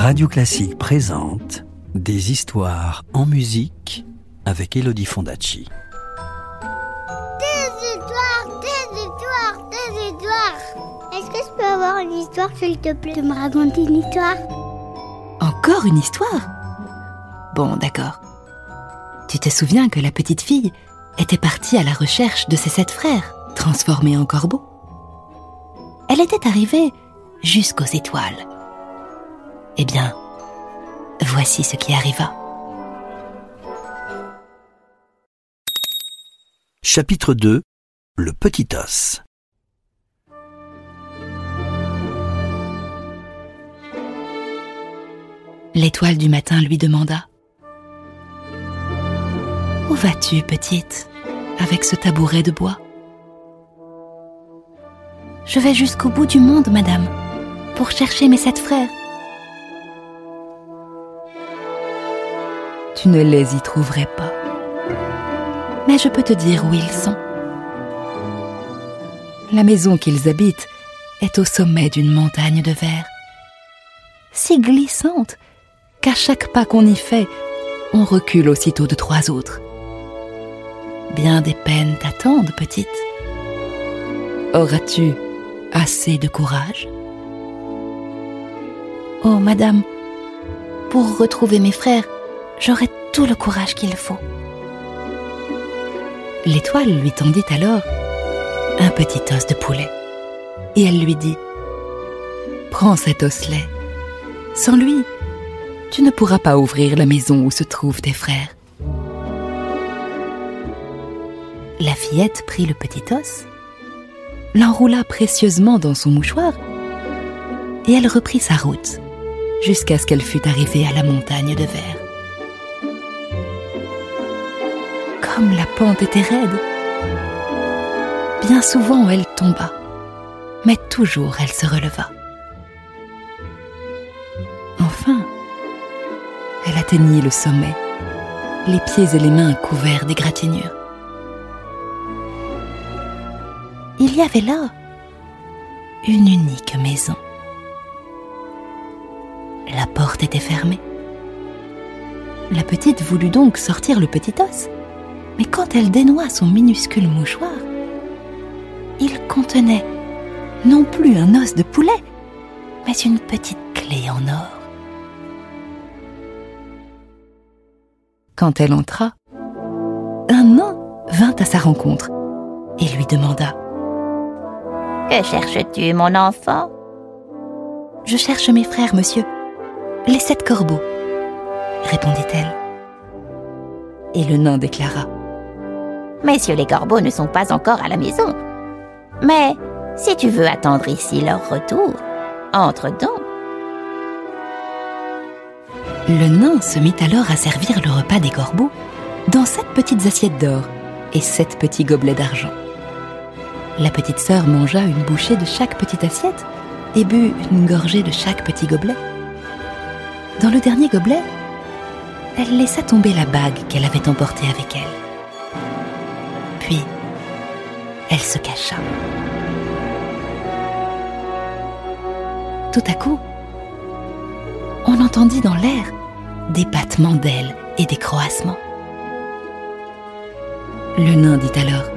Radio Classique présente Des histoires en musique avec Elodie Fondacci. Des histoires, des histoires, des histoires. Est-ce que je peux avoir une histoire, s'il te plaît, de me raconter une histoire? Encore une histoire? Bon, d'accord. Tu te souviens que la petite fille était partie à la recherche de ses sept frères, transformés en corbeaux? Elle était arrivée jusqu'aux étoiles. Eh bien, voici ce qui arriva. Chapitre 2 Le petit os. L'étoile du matin lui demanda Où vas-tu, petite, avec ce tabouret de bois Je vais jusqu'au bout du monde, madame, pour chercher mes sept frères. Tu ne les y trouverais pas. Mais je peux te dire où ils sont. La maison qu'ils habitent est au sommet d'une montagne de verre, si glissante qu'à chaque pas qu'on y fait, on recule aussitôt de trois autres. Bien des peines t'attendent, petite. Auras-tu assez de courage? Oh, madame, pour retrouver mes frères, j'aurai tout le courage qu'il faut. L'étoile lui tendit alors un petit os de poulet, et elle lui dit Prends cet osselet. Sans lui, tu ne pourras pas ouvrir la maison où se trouvent tes frères. La fillette prit le petit os, l'enroula précieusement dans son mouchoir, et elle reprit sa route jusqu'à ce qu'elle fût arrivée à la montagne de verre. Comme la pente était raide, bien souvent elle tomba, mais toujours elle se releva. Enfin, elle atteignit le sommet, les pieds et les mains couverts d'égratignures. Il y avait là une unique maison. La porte était fermée. La petite voulut donc sortir le petit os, mais quand elle dénoua son minuscule mouchoir, il contenait non plus un os de poulet, mais une petite clé en or. Quand elle entra, un nain vint à sa rencontre et lui demanda Que cherches-tu, mon enfant Je cherche mes frères, monsieur, les sept corbeaux, répondit-elle. Et le nain déclara Messieurs les corbeaux ne sont pas encore à la maison. Mais si tu veux attendre ici leur retour, entre donc. Le nain se mit alors à servir le repas des corbeaux dans sept petites assiettes d'or et sept petits gobelets d'argent. La petite sœur mangea une bouchée de chaque petite assiette et but une gorgée de chaque petit gobelet. Dans le dernier gobelet, elle laissa tomber la bague qu'elle avait emportée avec elle. Puis, elle se cacha. Tout à coup, on entendit dans l'air des battements d'ailes et des croassements. Le nain dit alors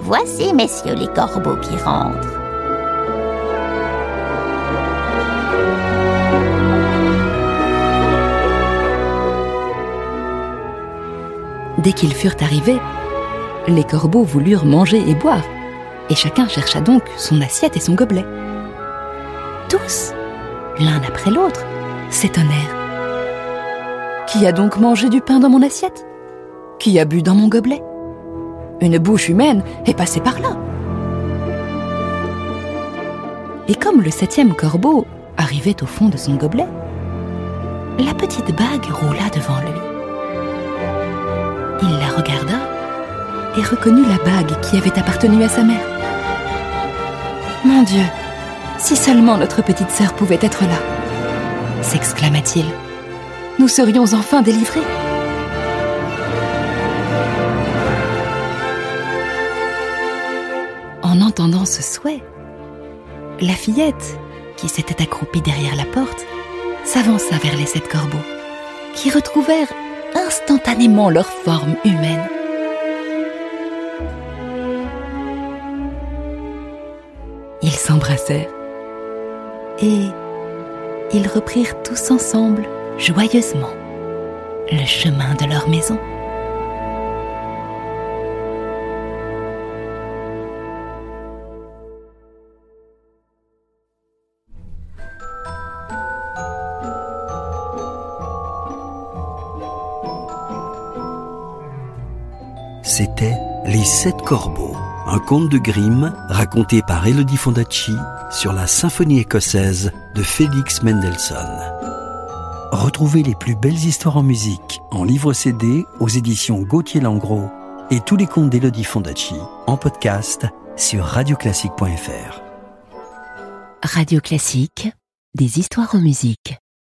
Voici, messieurs les corbeaux qui rentrent. Dès qu'ils furent arrivés, les corbeaux voulurent manger et boire, et chacun chercha donc son assiette et son gobelet. Tous, l'un après l'autre, s'étonnèrent. Qui a donc mangé du pain dans mon assiette? Qui a bu dans mon gobelet? Une bouche humaine est passée par là. Et comme le septième corbeau arrivait au fond de son gobelet, la petite bague roula devant lui. Il la regarda et reconnut la bague qui avait appartenu à sa mère. Mon Dieu, si seulement notre petite sœur pouvait être là, s'exclama-t-il. Nous serions enfin délivrés. En entendant ce souhait, la fillette, qui s'était accroupie derrière la porte, s'avança vers les sept corbeaux, qui retrouvèrent instantanément leur forme humaine. S'embrassèrent et ils reprirent tous ensemble, joyeusement, le chemin de leur maison. C'était Les Sept Corbeaux, un conte de Grimm raconté par Elodie Fondacci sur la symphonie écossaise de Félix Mendelssohn. Retrouvez les plus belles histoires en musique en livre CD aux éditions Gauthier Langros et tous les contes d'Elodie Fondacci en podcast sur radioclassique.fr. Radio Classique, des histoires en musique.